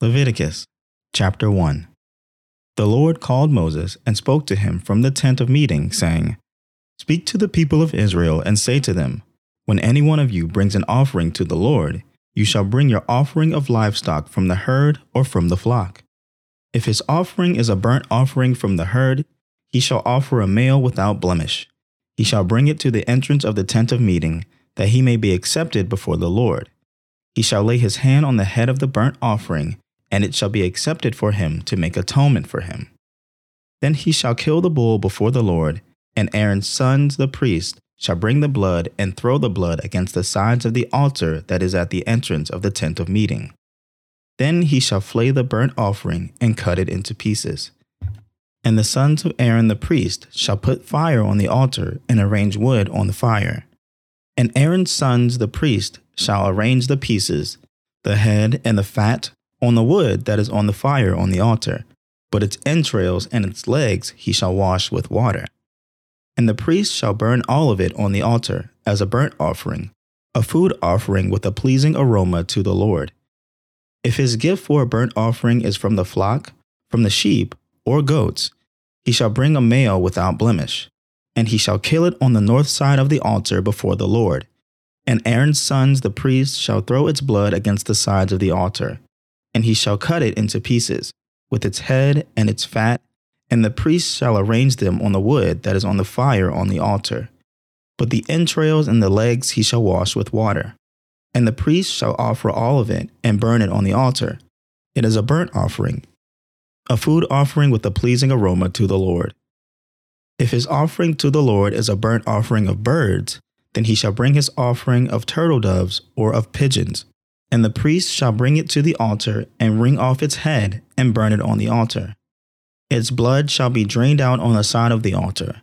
Leviticus chapter 1 The Lord called Moses and spoke to him from the tent of meeting, saying, Speak to the people of Israel and say to them, When any one of you brings an offering to the Lord, you shall bring your offering of livestock from the herd or from the flock. If his offering is a burnt offering from the herd, he shall offer a male without blemish. He shall bring it to the entrance of the tent of meeting, that he may be accepted before the Lord. He shall lay his hand on the head of the burnt offering and it shall be accepted for him to make atonement for him. Then he shall kill the bull before the Lord, and Aaron's sons, the priests, shall bring the blood and throw the blood against the sides of the altar that is at the entrance of the tent of meeting. Then he shall flay the burnt offering and cut it into pieces. And the sons of Aaron the priest shall put fire on the altar and arrange wood on the fire. And Aaron's sons the priest shall arrange the pieces, the head and the fat, on the wood that is on the fire on the altar, but its entrails and its legs he shall wash with water. And the priest shall burn all of it on the altar as a burnt offering, a food offering with a pleasing aroma to the Lord. If his gift for a burnt offering is from the flock, from the sheep, or goats, he shall bring a male without blemish, and he shall kill it on the north side of the altar before the Lord. And Aaron's sons, the priests, shall throw its blood against the sides of the altar and he shall cut it into pieces, with its head and its fat, and the priest shall arrange them on the wood that is on the fire on the altar. But the entrails and the legs he shall wash with water. And the priest shall offer all of it and burn it on the altar. It is a burnt offering, a food offering with a pleasing aroma to the Lord. If his offering to the Lord is a burnt offering of birds, then he shall bring his offering of turtle doves or of pigeons and the priest shall bring it to the altar and wring off its head and burn it on the altar. Its blood shall be drained out on the side of the altar.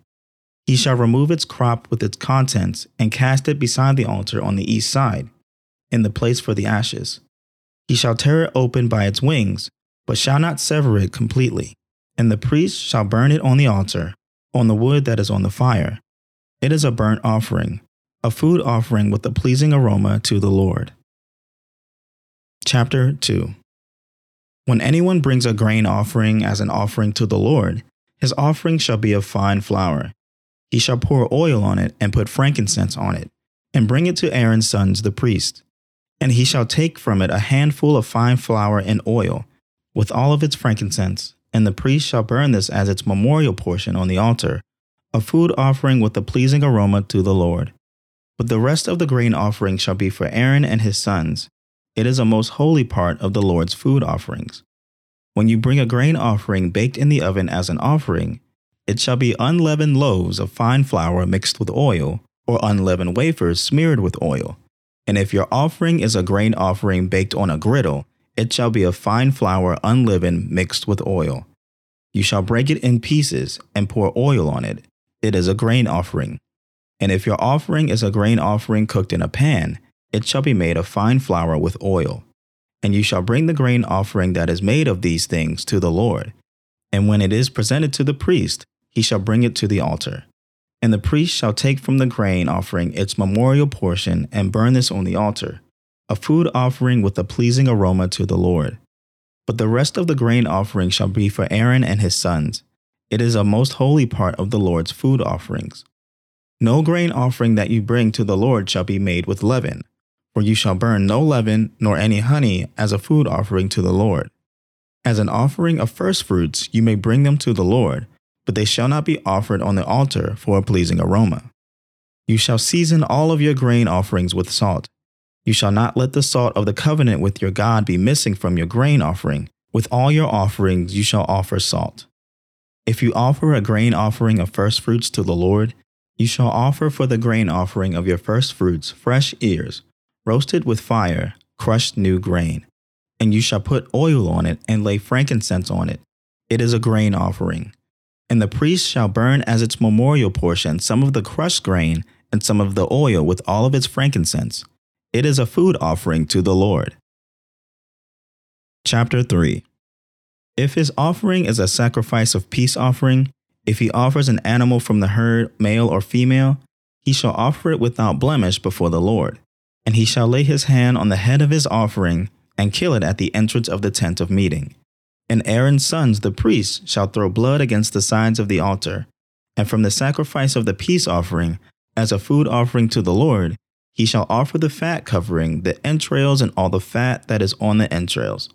He shall remove its crop with its contents and cast it beside the altar on the east side, in the place for the ashes. He shall tear it open by its wings, but shall not sever it completely. And the priest shall burn it on the altar, on the wood that is on the fire. It is a burnt offering, a food offering with a pleasing aroma to the Lord. Chapter 2 When anyone brings a grain offering as an offering to the Lord, his offering shall be of fine flour. He shall pour oil on it and put frankincense on it, and bring it to Aaron's sons the priest. And he shall take from it a handful of fine flour and oil, with all of its frankincense, and the priest shall burn this as its memorial portion on the altar, a food offering with a pleasing aroma to the Lord. But the rest of the grain offering shall be for Aaron and his sons it is a most holy part of the Lord's food offerings. When you bring a grain offering baked in the oven as an offering, it shall be unleavened loaves of fine flour mixed with oil, or unleavened wafers smeared with oil. And if your offering is a grain offering baked on a griddle, it shall be of fine flour unleavened mixed with oil. You shall break it in pieces and pour oil on it. It is a grain offering. And if your offering is a grain offering cooked in a pan, it shall be made of fine flour with oil. And you shall bring the grain offering that is made of these things to the Lord. And when it is presented to the priest, he shall bring it to the altar. And the priest shall take from the grain offering its memorial portion and burn this on the altar, a food offering with a pleasing aroma to the Lord. But the rest of the grain offering shall be for Aaron and his sons. It is a most holy part of the Lord's food offerings. No grain offering that you bring to the Lord shall be made with leaven for you shall burn no leaven nor any honey as a food offering to the Lord. As an offering of firstfruits, you may bring them to the Lord, but they shall not be offered on the altar for a pleasing aroma. You shall season all of your grain offerings with salt. You shall not let the salt of the covenant with your God be missing from your grain offering. With all your offerings you shall offer salt. If you offer a grain offering of firstfruits to the Lord, you shall offer for the grain offering of your firstfruits fresh ears, roasted with fire, crushed new grain. And you shall put oil on it and lay frankincense on it. It is a grain offering. And the priest shall burn as its memorial portion some of the crushed grain and some of the oil with all of its frankincense. It is a food offering to the Lord. Chapter 3 If his offering is a sacrifice of peace offering, if he offers an animal from the herd, male or female, he shall offer it without blemish before the Lord. And he shall lay his hand on the head of his offering, and kill it at the entrance of the tent of meeting. And Aaron's sons, the priests, shall throw blood against the sides of the altar. And from the sacrifice of the peace offering, as a food offering to the Lord, he shall offer the fat covering, the entrails, and all the fat that is on the entrails,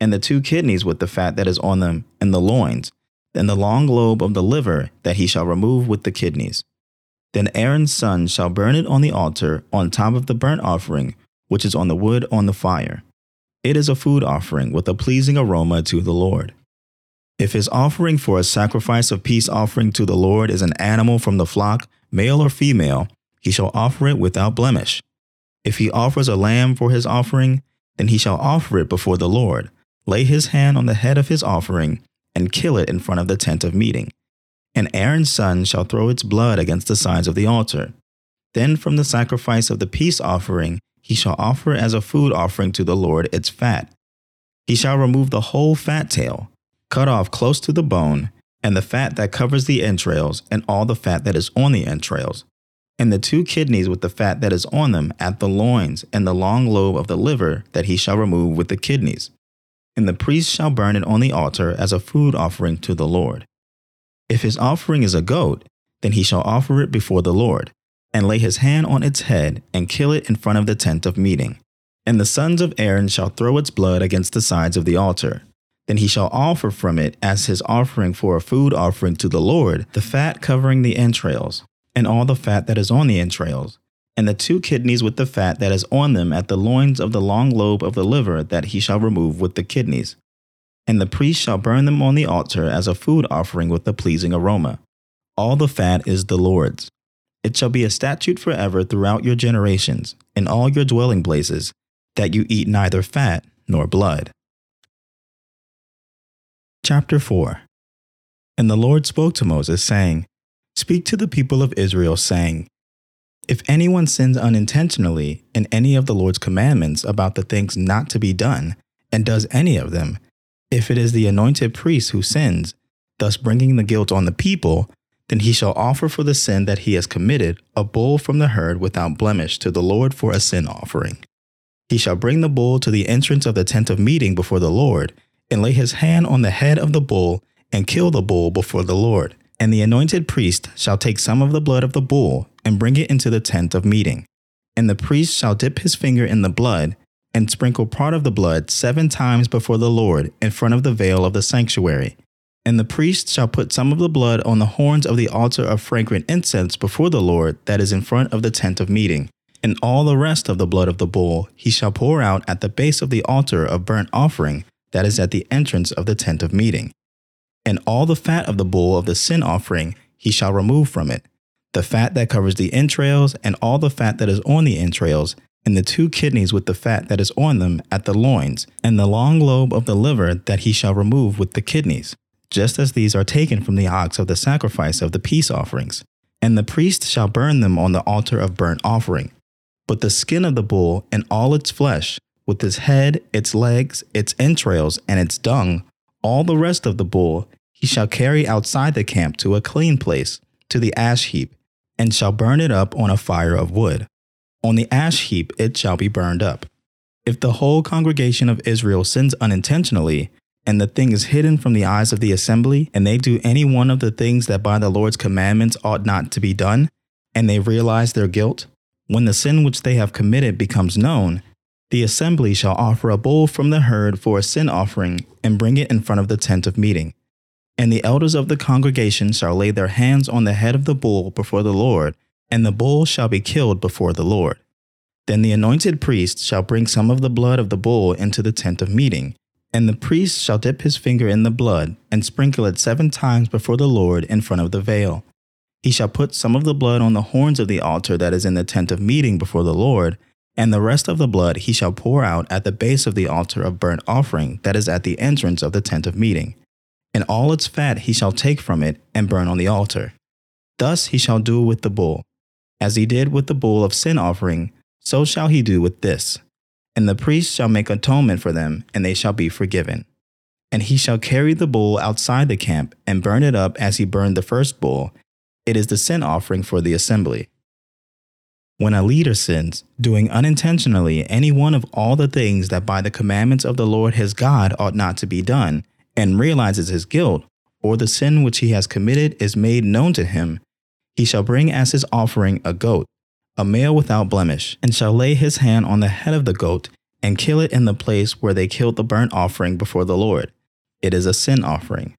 and the two kidneys with the fat that is on them, and the loins, and the long lobe of the liver that he shall remove with the kidneys. Then Aaron's son shall burn it on the altar on top of the burnt offering, which is on the wood on the fire. It is a food offering with a pleasing aroma to the Lord. If his offering for a sacrifice of peace offering to the Lord is an animal from the flock, male or female, he shall offer it without blemish. If he offers a lamb for his offering, then he shall offer it before the Lord, lay his hand on the head of his offering, and kill it in front of the tent of meeting and Aaron's son shall throw its blood against the sides of the altar. Then from the sacrifice of the peace offering he shall offer as a food offering to the Lord its fat. He shall remove the whole fat tail, cut off close to the bone, and the fat that covers the entrails, and all the fat that is on the entrails, and the two kidneys with the fat that is on them at the loins, and the long lobe of the liver that he shall remove with the kidneys. And the priest shall burn it on the altar as a food offering to the Lord. If his offering is a goat, then he shall offer it before the Lord, and lay his hand on its head, and kill it in front of the tent of meeting. And the sons of Aaron shall throw its blood against the sides of the altar. Then he shall offer from it as his offering for a food offering to the Lord the fat covering the entrails, and all the fat that is on the entrails, and the two kidneys with the fat that is on them at the loins of the long lobe of the liver that he shall remove with the kidneys and the priest shall burn them on the altar as a food offering with a pleasing aroma. All the fat is the Lord's. It shall be a statute forever throughout your generations, in all your dwelling places, that you eat neither fat nor blood. Chapter 4 And the Lord spoke to Moses, saying, Speak to the people of Israel, saying, If anyone sins unintentionally in any of the Lord's commandments about the things not to be done, and does any of them, if it is the anointed priest who sins, thus bringing the guilt on the people, then he shall offer for the sin that he has committed a bull from the herd without blemish to the Lord for a sin offering. He shall bring the bull to the entrance of the tent of meeting before the Lord, and lay his hand on the head of the bull, and kill the bull before the Lord. And the anointed priest shall take some of the blood of the bull, and bring it into the tent of meeting. And the priest shall dip his finger in the blood, and sprinkle part of the blood seven times before the Lord in front of the veil of the sanctuary. And the priest shall put some of the blood on the horns of the altar of fragrant incense before the Lord that is in front of the tent of meeting. And all the rest of the blood of the bull he shall pour out at the base of the altar of burnt offering that is at the entrance of the tent of meeting. And all the fat of the bull of the sin offering he shall remove from it, the fat that covers the entrails, and all the fat that is on the entrails, and the two kidneys with the fat that is on them at the loins, and the long lobe of the liver that he shall remove with the kidneys, just as these are taken from the ox of the sacrifice of the peace offerings. And the priest shall burn them on the altar of burnt offering. But the skin of the bull and all its flesh, with its head, its legs, its entrails, and its dung, all the rest of the bull, he shall carry outside the camp to a clean place, to the ash heap, and shall burn it up on a fire of wood. On the ash heap it shall be burned up. If the whole congregation of Israel sins unintentionally, and the thing is hidden from the eyes of the assembly, and they do any one of the things that by the Lord's commandments ought not to be done, and they realize their guilt, when the sin which they have committed becomes known, the assembly shall offer a bull from the herd for a sin offering and bring it in front of the tent of meeting. And the elders of the congregation shall lay their hands on the head of the bull before the Lord and the bull shall be killed before the Lord. Then the anointed priest shall bring some of the blood of the bull into the tent of meeting, and the priest shall dip his finger in the blood, and sprinkle it seven times before the Lord in front of the veil. He shall put some of the blood on the horns of the altar that is in the tent of meeting before the Lord, and the rest of the blood he shall pour out at the base of the altar of burnt offering that is at the entrance of the tent of meeting. And all its fat he shall take from it and burn on the altar. Thus he shall do with the bull. As he did with the bull of sin offering, so shall he do with this. And the priest shall make atonement for them, and they shall be forgiven. And he shall carry the bull outside the camp and burn it up as he burned the first bull. It is the sin offering for the assembly. When a leader sins, doing unintentionally any one of all the things that by the commandments of the Lord his God ought not to be done, and realizes his guilt, or the sin which he has committed is made known to him, he shall bring as his offering a goat, a male without blemish, and shall lay his hand on the head of the goat, and kill it in the place where they killed the burnt offering before the Lord. It is a sin offering.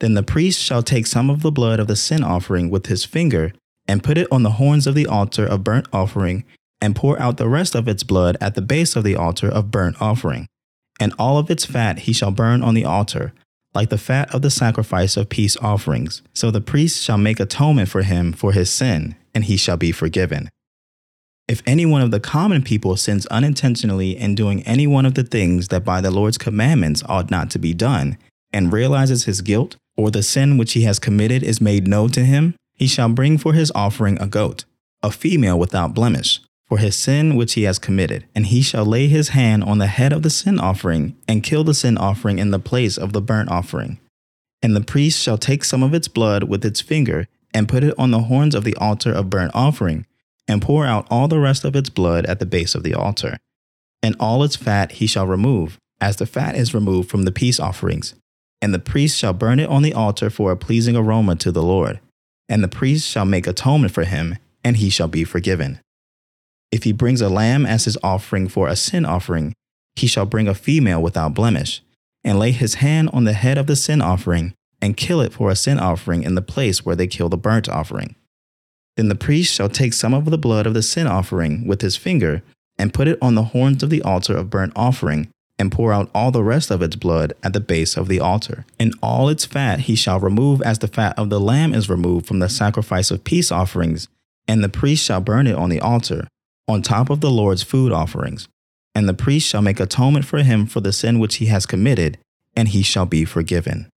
Then the priest shall take some of the blood of the sin offering with his finger and put it on the horns of the altar of burnt offering, and pour out the rest of its blood at the base of the altar of burnt offering. And all of its fat he shall burn on the altar, like the fat of the sacrifice of peace offerings. So the priest shall make atonement for him for his sin, and he shall be forgiven. If any one of the common people sins unintentionally in doing any one of the things that by the Lord's commandments ought not to be done, and realizes his guilt, or the sin which he has committed is made known to him, he shall bring for his offering a goat, a female without blemish, for his sin which he has committed. And he shall lay his hand on the head of the sin offering, and kill the sin offering in the place of the burnt offering. And the priest shall take some of its blood with its finger, and put it on the horns of the altar of burnt offering, and pour out all the rest of its blood at the base of the altar. And all its fat he shall remove, as the fat is removed from the peace offerings. And the priest shall burn it on the altar for a pleasing aroma to the Lord and the priest shall make atonement for him, and he shall be forgiven. If he brings a lamb as his offering for a sin offering, he shall bring a female without blemish, and lay his hand on the head of the sin offering, and kill it for a sin offering in the place where they kill the burnt offering. Then the priest shall take some of the blood of the sin offering with his finger, and put it on the horns of the altar of burnt offering, and pour out all the rest of its blood at the base of the altar. And all its fat he shall remove as the fat of the lamb is removed from the sacrifice of peace offerings, and the priest shall burn it on the altar, on top of the Lord's food offerings. And the priest shall make atonement for him for the sin which he has committed, and he shall be forgiven.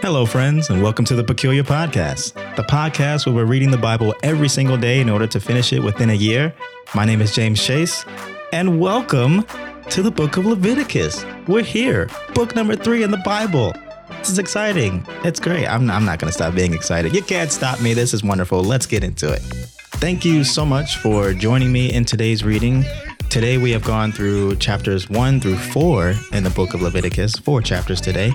Hello, friends, and welcome to the Peculiar Podcast, the podcast where we're reading the Bible every single day in order to finish it within a year. My name is James Chase, and welcome to the book of Leviticus. We're here, book number three in the Bible. This is exciting. It's great. I'm, I'm not going to stop being excited. You can't stop me. This is wonderful. Let's get into it. Thank you so much for joining me in today's reading. Today we have gone through chapters one through four in the book of Leviticus, four chapters today.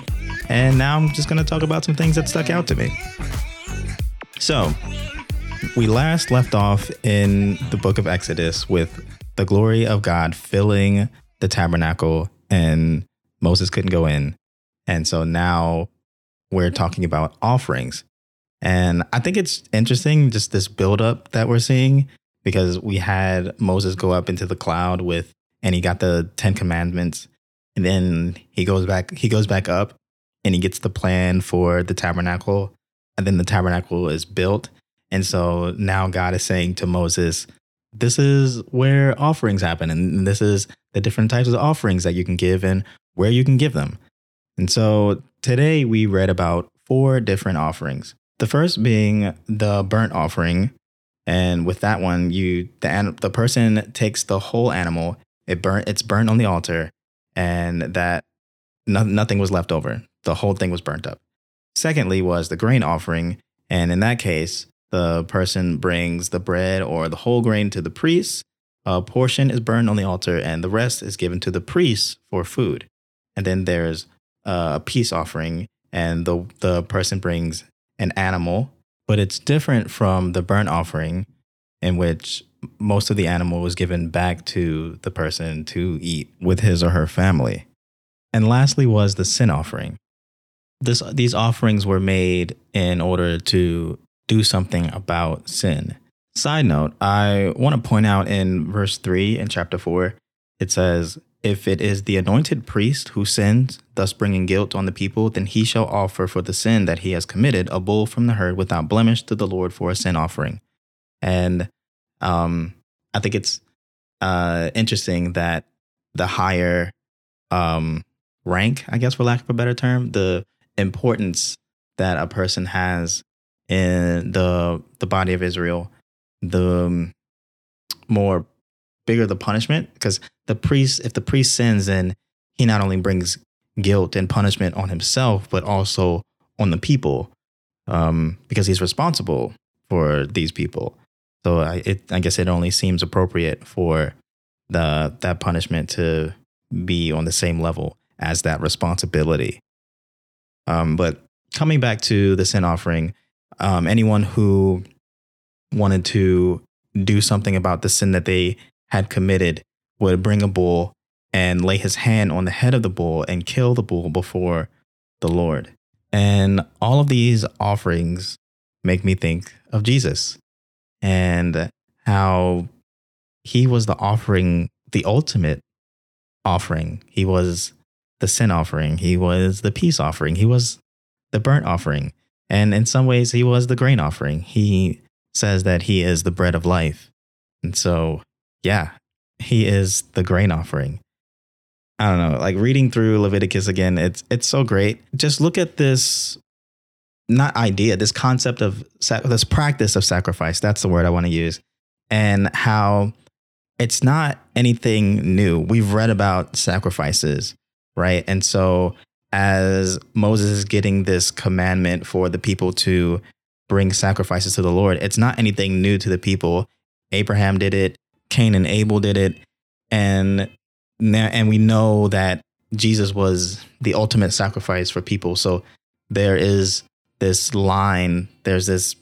And now I'm just going to talk about some things that stuck out to me. So, we last left off in the book of Exodus with the glory of God filling the tabernacle, and Moses couldn't go in. And so now we're talking about offerings. And I think it's interesting, just this buildup that we're seeing, because we had Moses go up into the cloud with, and he got the Ten Commandments, and then he goes back, he goes back up, and he gets the plan for the tabernacle and then the tabernacle is built and so now god is saying to moses this is where offerings happen and this is the different types of offerings that you can give and where you can give them and so today we read about four different offerings the first being the burnt offering and with that one you the, the person takes the whole animal it burnt it's burnt on the altar and that no, nothing was left over the whole thing was burnt up. Secondly, was the grain offering. And in that case, the person brings the bread or the whole grain to the priest. A portion is burned on the altar, and the rest is given to the priest for food. And then there's a peace offering, and the, the person brings an animal, but it's different from the burnt offering, in which most of the animal was given back to the person to eat with his or her family. And lastly, was the sin offering this these offerings were made in order to do something about sin. Side note, I want to point out in verse 3 in chapter 4, it says, If it is the anointed priest who sins, thus bringing guilt on the people, then he shall offer for the sin that he has committed a bull from the herd without blemish to the Lord for a sin offering. And um, I think it's uh, interesting that the higher um, rank, I guess, for lack of a better term, the importance that a person has in the the body of Israel, the um, more bigger the punishment. Because the priest, if the priest sins, then he not only brings guilt and punishment on himself, but also on the people. um, because he's responsible for these people. So I, it, I guess it only seems appropriate for the that punishment to be on the same level as that responsibility. Um, but coming back to the sin offering, um, anyone who wanted to do something about the sin that they had committed would bring a bull and lay his hand on the head of the bull and kill the bull before the Lord. And all of these offerings make me think of Jesus and how he was the offering, the ultimate offering. He was the sin offering. He was the peace offering. He was the burnt offering. And in some ways, he was the grain offering. He says that he is the bread of life. And so, yeah, he is the grain offering. I don't know, like reading through Leviticus again, it's it's so great. Just look at this not idea, this concept of this practice of sacrifice. That's the word I want to use. And how it's not anything new. We've read about sacrifices, right? And so as Moses is getting this commandment for the people to bring sacrifices to the Lord, it's not anything new to the people. Abraham did it, Cain and Abel did it, and and we know that Jesus was the ultimate sacrifice for people. So there is this line, there's this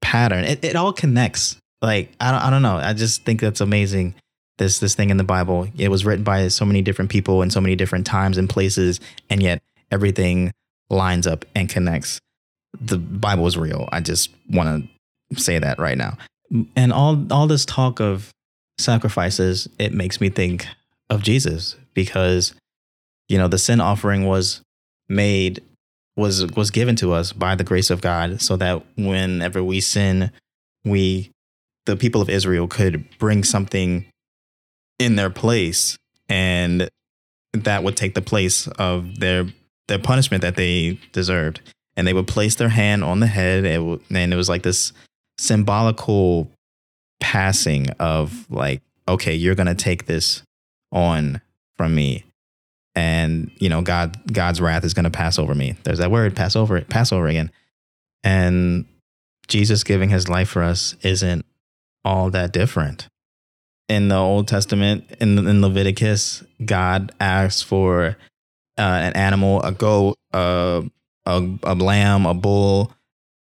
pattern. It, it all connects. Like I don't, I don't know. I just think that's amazing. This this thing in the Bible. It was written by so many different people in so many different times and places, and yet everything lines up and connects. The Bible is real. I just want to say that right now. And all all this talk of sacrifices, it makes me think of Jesus because you know the sin offering was made was was given to us by the grace of God so that whenever we sin we the people of Israel could bring something in their place and that would take the place of their their punishment that they deserved. And they would place their hand on the head and it was like this symbolical passing of like okay you're to take this on from me. And you know god god's wrath is to pass over me. There's that word pass over it, pass over again. And jesus giving his life for us isn't all that different. In the old testament in, in leviticus god asks for uh, an animal a goat a, a, a lamb a bull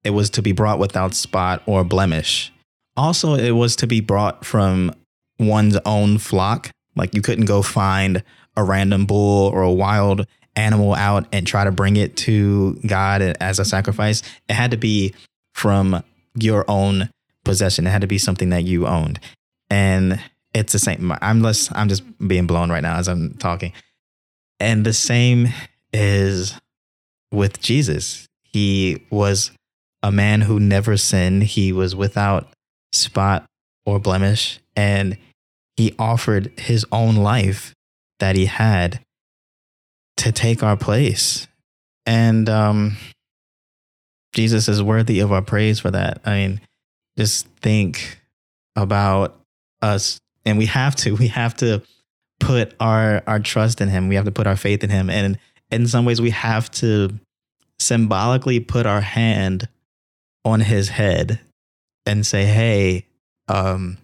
it was to be brought without spot or blemish also it was to be brought from one's own flock like you couldn't go find a random bull or a wild animal out and try to bring it to God as a sacrifice. It had to be from your own possession. It had to be something that you owned. And it's the same. I'm less, I'm just being blown right now as I'm talking. And the same is with Jesus. He was a man who never sinned. He was without spot or blemish. And he offered his own life that he had to take our place. And um, Jesus is worthy of our praise for that. I mean, just think about us and we have to we have to put our our trust in him we have to put our faith in him and in some ways we have to symbolically put our hand on his head and say hey um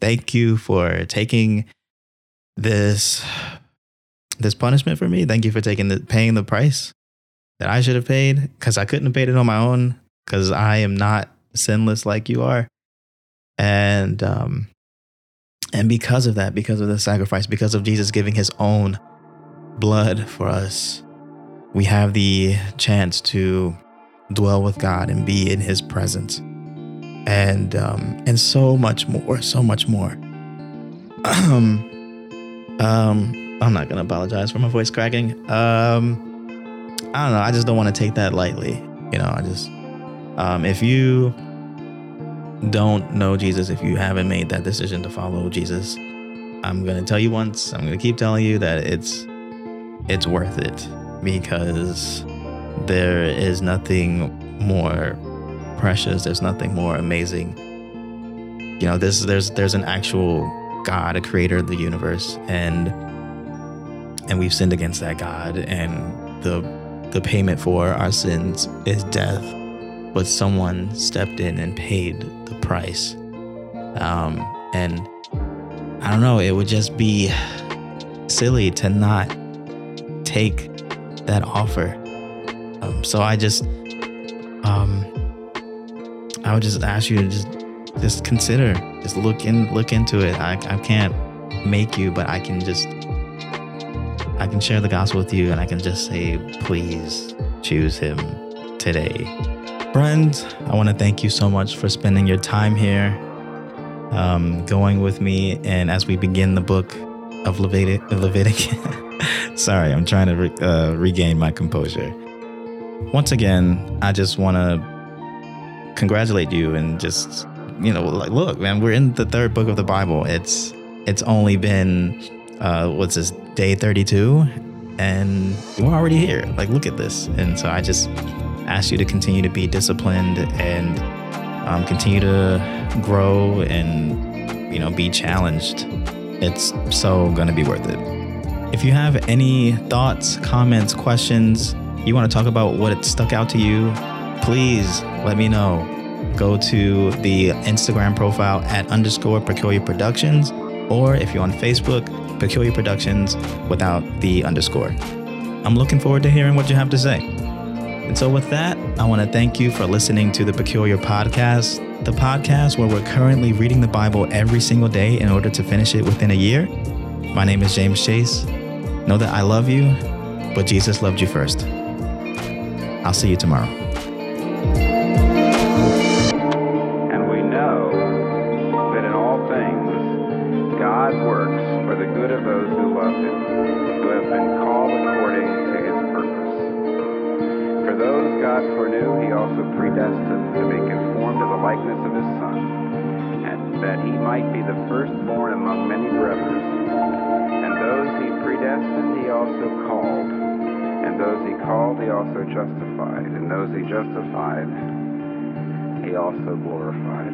thank you for taking this this punishment for me. Thank you for taking the paying the price that I should have paid because I couldn't have paid it on my own because I am not sinless like you are. And um and because of that, because of the sacrifice, because of Jesus giving his own blood for us, we have the chance to dwell with God and be in his presence and um, and so much more, so much more. um, um, I'm not gonna apologize for my voice cracking. Um, I don't know. I just don't want to take that lightly. You know, I just um, if you don't know Jesus, if you haven't made that decision to follow Jesus, I'm gonna tell you once. I'm gonna keep telling you that it's it's worth it because there is nothing more precious. There's nothing more amazing. You know, there's there's there's an actual God, a creator of the universe, and and we've sinned against that God, and the the payment for our sins is death. but someone stepped in and paid the price. Um, and I don't know, it would just be silly to not take that offer. Um, so I just, um, I would just ask you to just, just consider, just look in, look into it. I, I can't make you, but I can just, I can share the gospel with you, and I can just say, please choose Him today. Friends, I want to thank you so much for spending your time here, um, going with me, and as we begin the book of Levitic. Leviticus. Sorry, I'm trying to re- uh, regain my composure. Once again, I just want to congratulate you and just you know like look man we're in the third book of the bible. It's it's only been uh what's this day 32 and we're already here. Like look at this. And so i just ask you to continue to be disciplined and um, continue to grow and you know be challenged. It's so to be worth it. If you have any thoughts comments questions you want to talk about what it stuck out to you please let me know go to the instagram profile at underscore peculiar productions or if you're on facebook peculiar productions without the underscore i'm looking forward to hearing what you have to say and so, with that, I want to thank you for listening to the Peculiar Podcast, the podcast where we're currently reading the Bible every single day in order to finish it within a year. My name is James Chase. Know that I love you, but Jesus loved you first. I'll see you tomorrow. And we know that in all things, God works for the good of those who love Him, who have been called according to His purpose. For those God foreknew, He also predestined to be conformed to the likeness of His Son, and that He might be the firstborn among many brethren. And those He predestined, He also called. And those He called, He also justified. And those He justified, He also glorified.